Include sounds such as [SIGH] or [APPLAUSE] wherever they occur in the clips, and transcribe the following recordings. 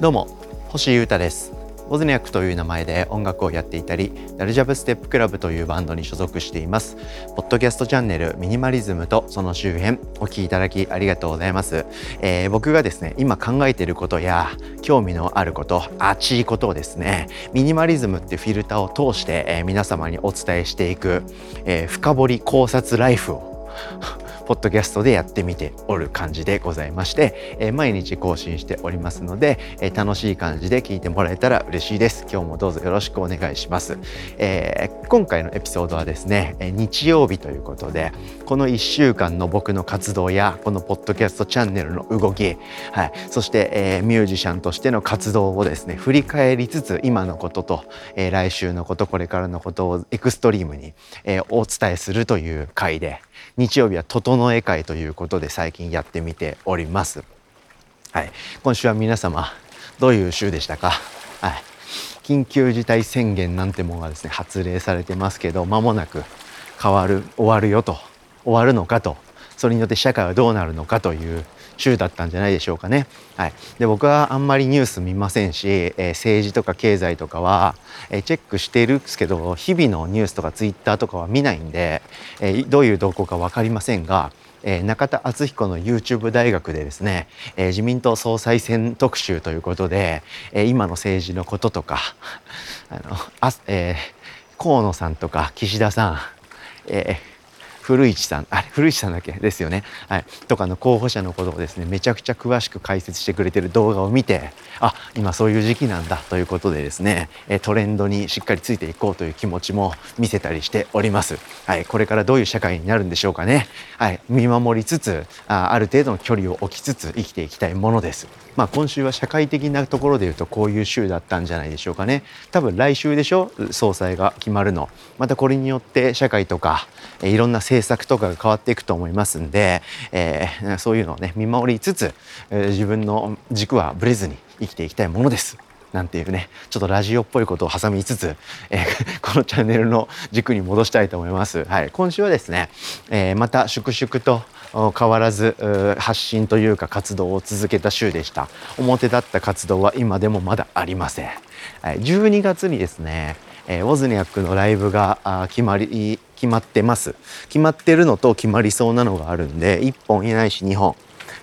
どうも星優太です。ボズニャックという名前で音楽をやっていたりダルジャブステップクラブというバンドに所属しています。ポッドキャストチャンネルミニマリズムとその周辺お聞きいただきありがとうございます、えー、僕がですね今考えていることや興味のあること熱いことをですねミニマリズムっていうフィルターを通して、えー、皆様にお伝えしていく、えー、深掘り考察ライフをポッドキャストでやってみておる感じでございまして、えー、毎日更新しておりますので、えー、楽しい感じで聞いてもらえたら嬉しいです。今日もどうぞよろしくお願いします。えー、今回のエピソードはですね、日曜日ということで、この1週間の僕の活動や、このポッドキャストチャンネルの動き、はい、そして、えー、ミュージシャンとしての活動をですね、振り返りつつ、今のことと、えー、来週のこと、これからのことをエクストリームに、えー、お伝えするという回で、日曜日は整え会ということで最近やってみております。はい、今週は皆様どういう週でしたか、はい、緊急事態宣言なんてものがですね発令されてますけど間もなく変わる終わるよと終わるのかとそれによって社会はどうなるのかという週だったんじゃないでしょうかね。はい、で僕はあんまりニュース見ませんし、えー、政治とか経済とかは、えー、チェックしてるんですけど日々のニュースとかツイッターとかは見ないんで、えー、どういう動向か分かりませんが、え、中田敦彦の YouTube 大学でですね、え、自民党総裁選特集ということで、え、今の政治のこととか [LAUGHS] あのあ、え、河野さんとか岸田さん、えー古市さんあれ古市さんだけ？ですよね、はい、とかの候補者のことをですねめちゃくちゃ詳しく解説してくれてる動画を見てあ今そういう時期なんだということでですねトレンドにしっかりついていこうという気持ちも見せたりしております。はい、これからどういう社会になるんでしょうかね。はい、見守りつつあある程度の距離を置きつつ生きていきたいものです。まあ、今週は社会的なところでいうとこういう週だったんじゃないでしょうかね。多分来週でしょ？総裁が決まるの。またこれによって社会とかいろんな政策とかが変わっていくと思いますんで、えー、そういうのをね見守りつつ、えー、自分の軸はぶれずに生きていきたいものです。なんていうねちょっとラジオっぽいことを挟みつつ、えー、[LAUGHS] このチャンネルの軸に戻したいと思います。はい、今週はですね、えー、また粛々と変わらず発信というか活動を続けた週でした表立った活動は今でもまだありません、はい、12月にですねえ、ウォズニャックのライブが決まり決まってます決まってるのと決まりそうなのがあるんで1本いないし2本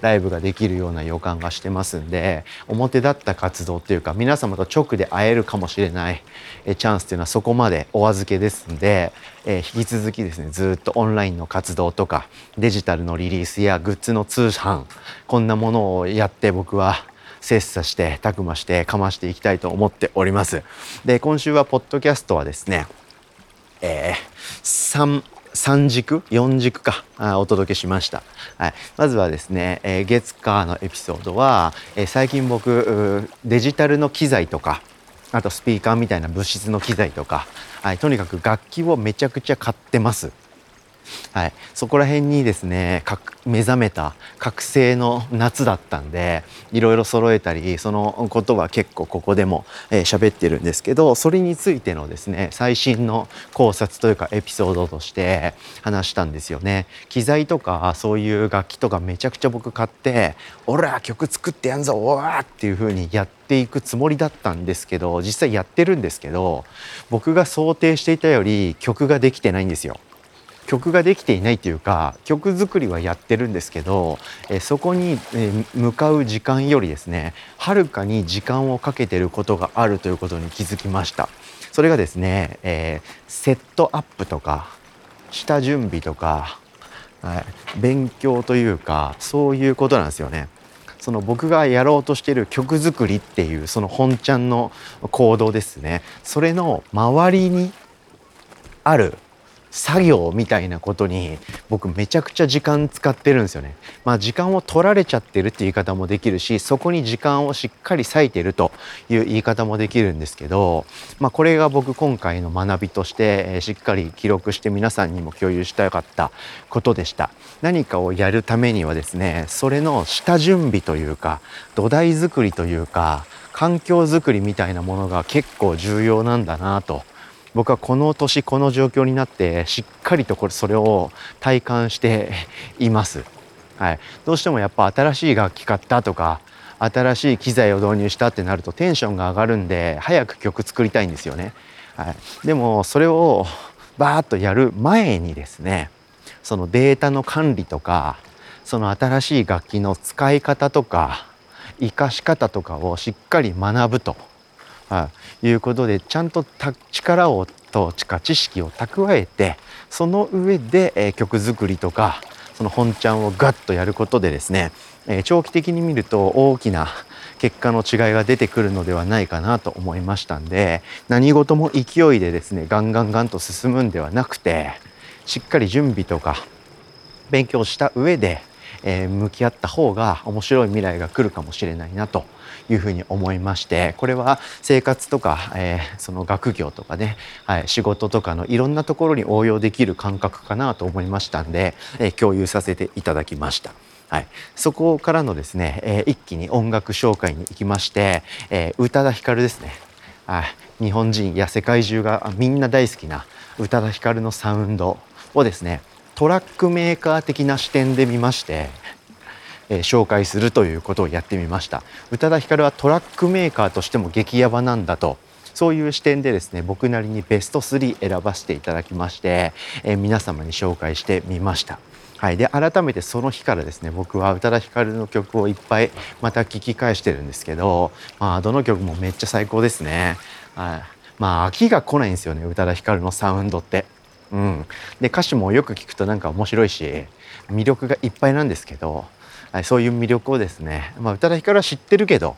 ライブができるような予感がしてますんで表立った活動っていうか皆様と直で会えるかもしれないえチャンスっていうのはそこまでお預けですんで、え、引き続きですねずっとオンラインの活動とかデジタルのリリースやグッズの通販こんなものをやって僕は切磋してたくましてかましていきたいと思っております。で今週はポッドキャストはですね、えー、3 3軸4軸か。あお届けしました、はい、まずはですね、えー、月火のエピソードは、えー、最近僕デジタルの機材とかあとスピーカーみたいな物質の機材とか、はい、とにかく楽器をめちゃくちゃ買ってます。はい、そこら辺にですね目覚めた覚醒の夏だったんでいろいろ揃えたりそのことは結構ここでも喋、えー、ってるんですけどそれについてのですね最新の考察というかエピソードとして話したんですよね。機材とかそういう楽器とかめちゃくちゃ僕買って「オラ曲作ってやんぞおわ!」っていう風にやっていくつもりだったんですけど実際やってるんですけど僕が想定していたより曲ができてないんですよ。曲ができていないというか曲作りはやってるんですけど、えそこに、え向かう時間よりですねはるかに時間をかけてることがあるということに気づきました。それがですね、えー、セットアップとか下準備とか、はい、勉強というかそういうことなんですよね。その僕がやろうとしてる曲作りっていうその本ちゃんの行動ですね。それの周りにある作業みたいなことに僕めちゃくちゃ時間使ってるんですよね。まあ時間を取られちゃってるって言い方もできるしそこに時間をしっかり割いてるという言い方もできるんですけど、まあ、これが僕今回の学びとして、しっかり記録して皆さんにも共有したかったことでした。何かをやるためにはですねそれの下準備というか土台作りというか環境づくりみたいなものが結構重要なんだなと。僕はこの年この状況になってしっかりとこれそれを体感しています。はい、どうしてもやっぱ新しい楽器買ったとか新しい機材を導入したってなるとテンションが上がるんで早く曲作りたいんですよね。はい、でもそれをバーッとやる前にですねそのデータの管理とかその新しい楽器の使い方とか活かし方とかをしっかり学ぶと、はい、いうことでちゃんと力をと知識を蓄えてその上で、え曲作りとかその本ちゃんをガッとやることでですね、え長期的に見ると大きな結果の違いが出てくるのではないかなと思いましたんで何事も勢いでですねガンガンガンと進むんではなくてしっかり準備とか勉強した上で、えー、向き合った方が面白い未来が来るかもしれないなというふうに思いましてこれは生活とか、えー、その学業とかね、はい、仕事とかのいろんなところに応用できる感覚かなと思いましたんで、えー、共有させていただきました。はい、そこからのですね、えー、一気に音楽紹介に行きまして、えー、宇多田ヒカルですね、はい、日本人や世界中がみんな大好きな宇多田ヒカルのサウンドをですねトラックメーカー的な視点で見まして、え、紹介するということをやってみました。宇多田ヒカルはトラックメーカーとしても激ヤバなんだと。そういう視点でですね僕なりにベスト3選ばせていただきまして、え、皆様に紹介してみました。はい、で改めてその日からですね僕は宇多田ヒカルの曲をいっぱいまた聴き返してるんですけど、まあ、どの曲もめっちゃ最高ですね。はい、まあ飽きが来ないんですよね宇多田ヒカルのサウンドって。うん、で歌詞もよく聞くとなんか面白いし魅力がいっぱいなんですけど、はい、そういう魅力をですね、まあ、宇多田ヒカルは知ってるけど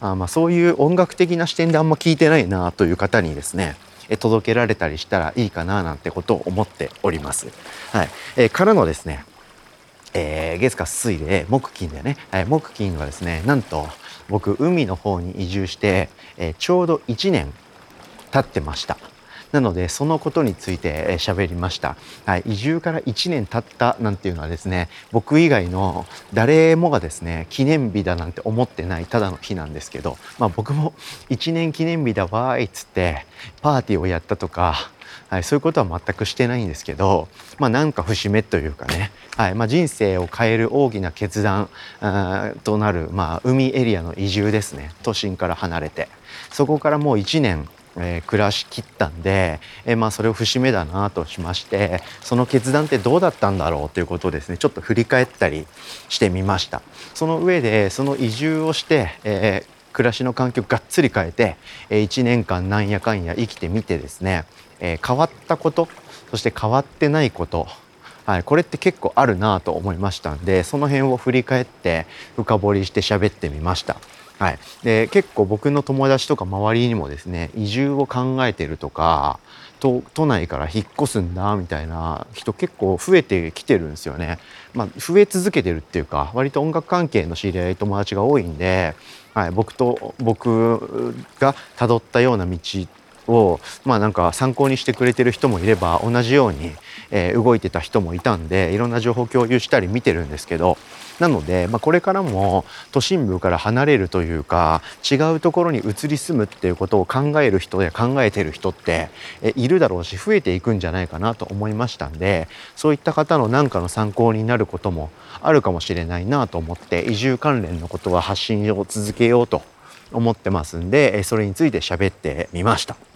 あまあそういう音楽的な視点であんま聞いてないなという方にですね届けられたりしたらいいかななんてことを思っております。はい、えー、からのですね、えー、月火水で木金でね、はい、木金はですねなんと僕海の方に移住して、えー、ちょうど1年経ってました。なのでそのことについて喋りました、はい、移住から1年経ったなんていうのはですね僕以外の誰もがですね記念日だなんて思ってないただの日なんですけど、まあ、僕も1年記念日だわーいっつってパーティーをやったとかはい、そういうことは全くしてないんですけど、まあ、なんか節目というかね、はいまあ、人生を変える大きな決断となる、まあ、海エリアの移住ですね。都心から離れて。そこからもう1年えー、暮らしきったんで、えー、まあ、それを節目だなとしましてその決断ってどうだったんだろうということをですねちょっと振り返ったりしてみましたその上でその移住をして、えー、暮らしの環境がっつり変えて、え1年間なんやかんや生きてみてですね、え変わったことそして変わってないことはい、これって結構あるなと思いましたんでその辺を振り返って深掘りして喋ってみました。はい、で結構僕の友達とか周りにもですね移住を考えてるとか都都内から引っ越すんだみたいな人結構増えてきてるんですよね。まあ、増え続けてるっていうか割と音楽関係の知り合い友達が多いんで、はい、僕と僕がたどったような道をまあなんか参考にしてくれてる人もいれば同じように、えー、動いてた人もいたんでいろんな情報共有したり見てるんですけどなので、まあ、これからも都心部から離れるというか違うところに移り住むっていうことを考える人や考えてる人っているだろうし増えていくんじゃないかなと思いましたんでそういった方の何かの参考になることもあるかもしれないなと思って移住関連のことは発信を続けようと思ってますんでそれについて喋ってみました。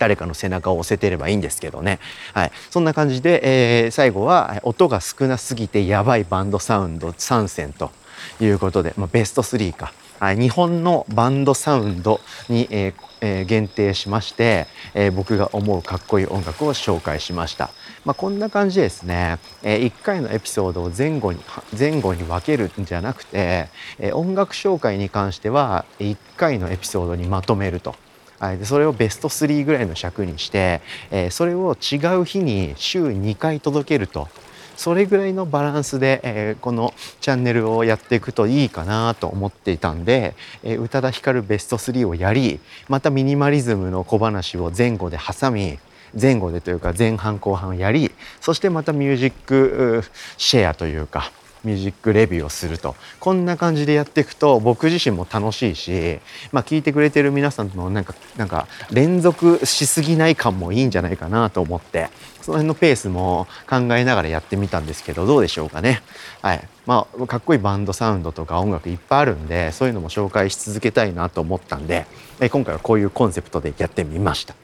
誰かの背中を押せてればいいんですけどね。はい。そんな感じで、えー、最後は音が少なすぎてやばいバンドサウンド参戦ということで、まあ、ベスト3か。はい、日本のバンドサウンドに、えーえー、限定しまして、えー、僕が思うかっこいい音楽を紹介しました。まあ、こんな感じですね、えー、1回のエピソードを前後に前後に分けるんじゃなくて、え、音楽紹介に関しては1回のエピソードにまとめると。はい、でそれをベスト3ぐらいの尺にして、えー、それを違う日に週2回届けると。それぐらいのバランスで、えー、このチャンネルをやっていくといいかなと思っていたんで、えー、宇多田ヒカルベスト3をやりまたミニマリズムの小話を前後で挟み前後でというか前半後半をやりそしてまたミュージックシェアというかミュージックレビューをするとこんな感じでやっていくと僕自身も楽しいし、まあ、聞いてくれてる皆さんとのなんかなんか連続しすぎない感もいいんじゃないかなと思ってその辺のペースも考えながらやってみたんですけどどうでしょうかね。はいまあ、かっこいいバンドサウンドとか音楽いっぱいあるんでそういうのも紹介し続けたいなと思ったんで今回はこういうコンセプトでやってみました。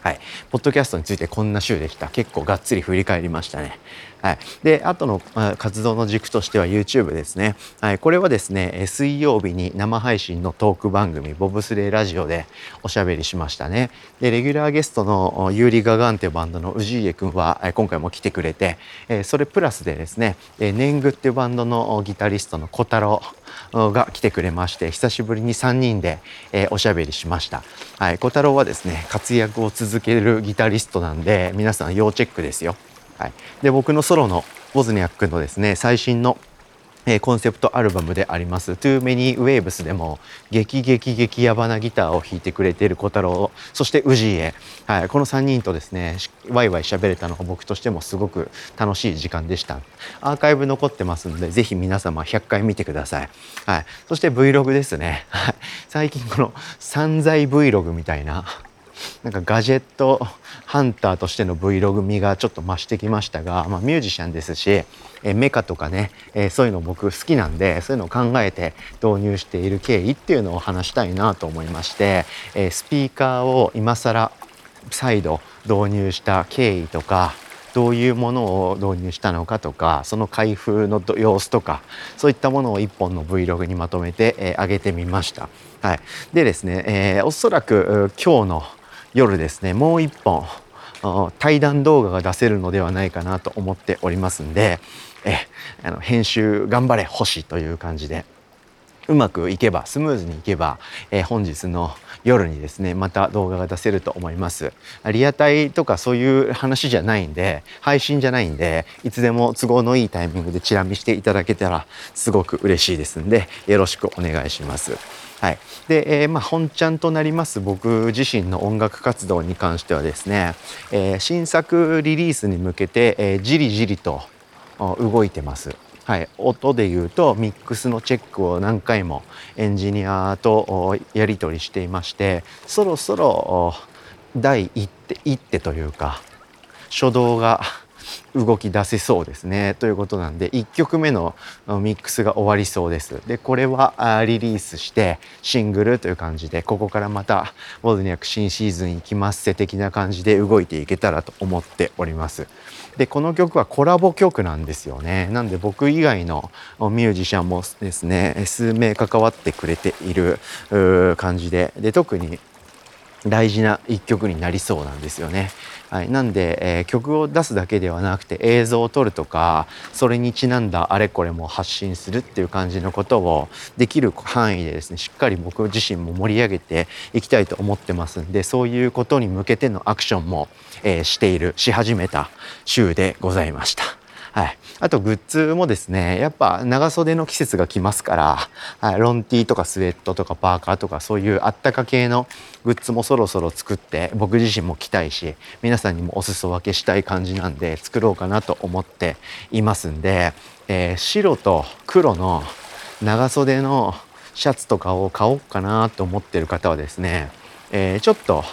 はい、ポッドキャストについてこんな週でした結構がっつり振り返りましたね。はい、であとの、活動の軸としては YouTube ですね、はい、これはですね水曜日に生配信のトーク番組ボブスレーラジオでおしゃべりしましたね。でレギュラーゲストのユーリ・ガガンっていうバンドの氏家君は今回も来てくれてそれプラスでですね年貢っていうバンドのギタリストの小太郎が来てくれまして久しぶりに3人で、おしゃべりしました、はい、小太郎はですね活躍を続けるギタリストなんで皆さん要チェックですよ。はい、で僕のソロのボズニャックのですね最新のえコンセプトアルバムであります「Too Many Waves」でも激激激ヤバなギターを弾いてくれている小太郎そして氏家、はい、この3人とですねワイワイ喋れたのが僕としてもすごく楽しい時間でした。アーカイブ残ってますのでぜひ皆様100回見てください、はい、そして Vlog ですね、最近この散財 Vlog みたいななんかガジェット [LAUGHS] ハンターとしての Vlog 味がちょっと増してきましたが、まあ、ミュージシャンですし、えメカとかね、えそういうの僕好きなんでそういうのを考えて導入している経緯っていうのを話したいなと思いまして、えスピーカーを今更再度導入した経緯とかどういうものを導入したのかとかその開封の様子とかそういったものを一本の Vlog にまとめて、えー、上げてみました。はい、でですね、えー、おそらく今日の夜ですねもう一本対談動画が出せるのではないかなと思っておりますんでえあの編集頑張れ星という感じでうまくいけばスムーズにいけば、え、本日の夜にですねまた動画が出せると思います。リアタイとかそういう話じゃないんで配信じゃないんでいつでも都合のいいタイミングでチラ見していただけたらすごく嬉しいですんでよろしくお願いします。はい、で、えー、まあ、本ちゃんとなります僕自身の音楽活動に関してはですね、えー、新作リリースに向けて、えー、じりじりと動いてます。はい、音で言うとミックスのチェックを何回もエンジニアとやり取りしていましてそろそろ第一手一手というか初動が動き出せそうですね。ということなんで1曲目のミックスが終わりそうです。でこれはリリースしてシングルという感じでここからまたウォズニャク新シーズン行きますせ的な感じで動いていけたらと思っております。でこの曲はコラボ曲なんですよね。なんで僕以外のミュージシャンもですね数名関わってくれている感じで。で特に大事な一曲になりそうなんですよね。はい、なんで、えー、曲を出すだけではなくて映像を撮るとかそれにちなんだあれこれも発信するっていう感じのことをできる範囲でですねしっかり僕自身も盛り上げていきたいと思ってますんでそういうことに向けてのアクションも、えー、しているし始めた週でございました。はい、あとグッズもですねやっぱ長袖の季節が来ますから、はい、ロンティーとかスウェットとかパーカーとかそういうあったか系のグッズもそろそろ作って僕自身も着たいし皆さんにもお裾分けしたい感じなんで作ろうかなと思っていますんで、えー、白と黒の長袖のシャツとかを買おうかなと思ってる方はですね、えー、ちょっと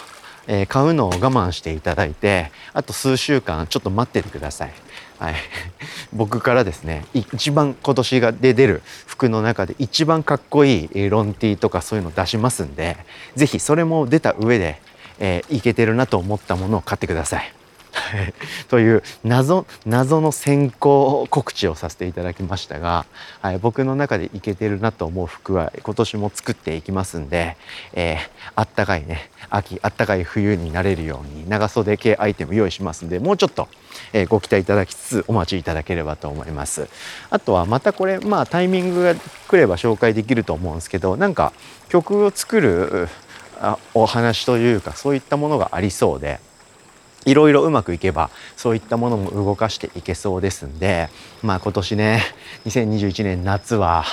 えー、買うのを我慢していただいてあと数週間ちょっと待っててください。はい、[LAUGHS] 僕からですね一番今年がで出る服の中で一番かっこいいロンティーとかそういうの出しますんで是非それも出た上で、えー、いけてるなと思ったものを買ってください。という謎謎の先行告知をさせていただきましたが、はい、僕の中でいけてるなと思う服は今年も作っていきますんで、えー、あったかいね秋あったかい冬になれるように長袖系アイテム用意しますんでもうちょっと、えー、ご期待いただきつつお待ちいただければと思います。あとはまたこれまあタイミングが来れば紹介できると思うんですけどなんか曲を作るお話というかそういったものがありそうでいろいろうまくいけばそういったものも動かしていけそうですんでまあ今年ね2021年夏は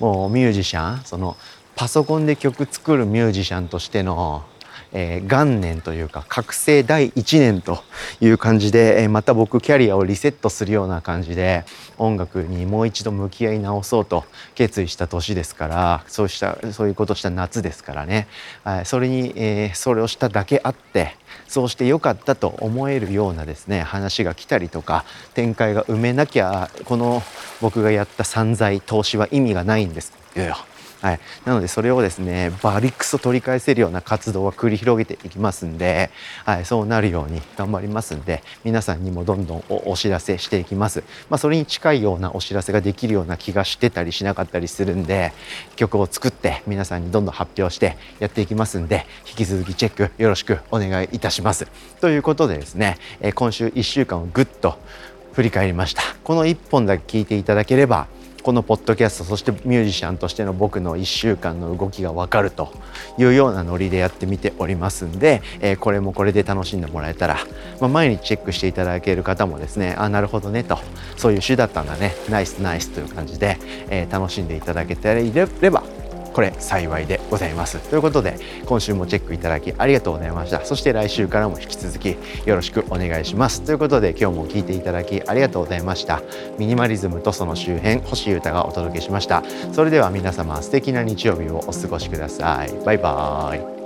もうミュージシャンそのパソコンで曲作るミュージシャンとしてのえー、元年というか覚醒第1年という感じで、えー、また僕キャリアをリセットするような感じで音楽にもう一度向き合い直そうと決意した年ですからそうしたそういうことした夏ですからね、はい、それに、えー、それをしただけあってそうしてよかったと思えるようなですね話が来たりとか展開が埋めなきゃこの僕がやった散財投資は意味がないんですよ。はい、なのでそれをですねバリクソ取り返せるような活動は繰り広げていきますんで、はい、そうなるように頑張りますんで皆さんにもどんどんお知らせしていきます、まあ、それに近いようなお知らせができるような気がしてたりしなかったりするんで曲を作って皆さんにどんどん発表してやっていきますんで引き続きチェックよろしくお願いいたします。ということでですね今週1週間をぐっと振り返りました。この1本だけ聞いていただければこのポッドキャストそしてミュージシャンとしての僕の1週間の動きが分かるというようなノリでやってみておりますんで、えー、これもこれで楽しんでもらえたら、まあ、毎日チェックしていただける方もですねあなるほどねとそういう週だったんだねナイスナイスという感じで、えー、楽しんでいただけていればこれ幸いでございます。ということで今週もチェックいただきありがとうございました。そして来週からも引き続きよろしくお願いします。ということで今日も聞いていただきありがとうございました。ミニマリズムとその周辺星優太がお届けしました。それでは皆様素敵な日曜日をお過ごしください。バイバーイ。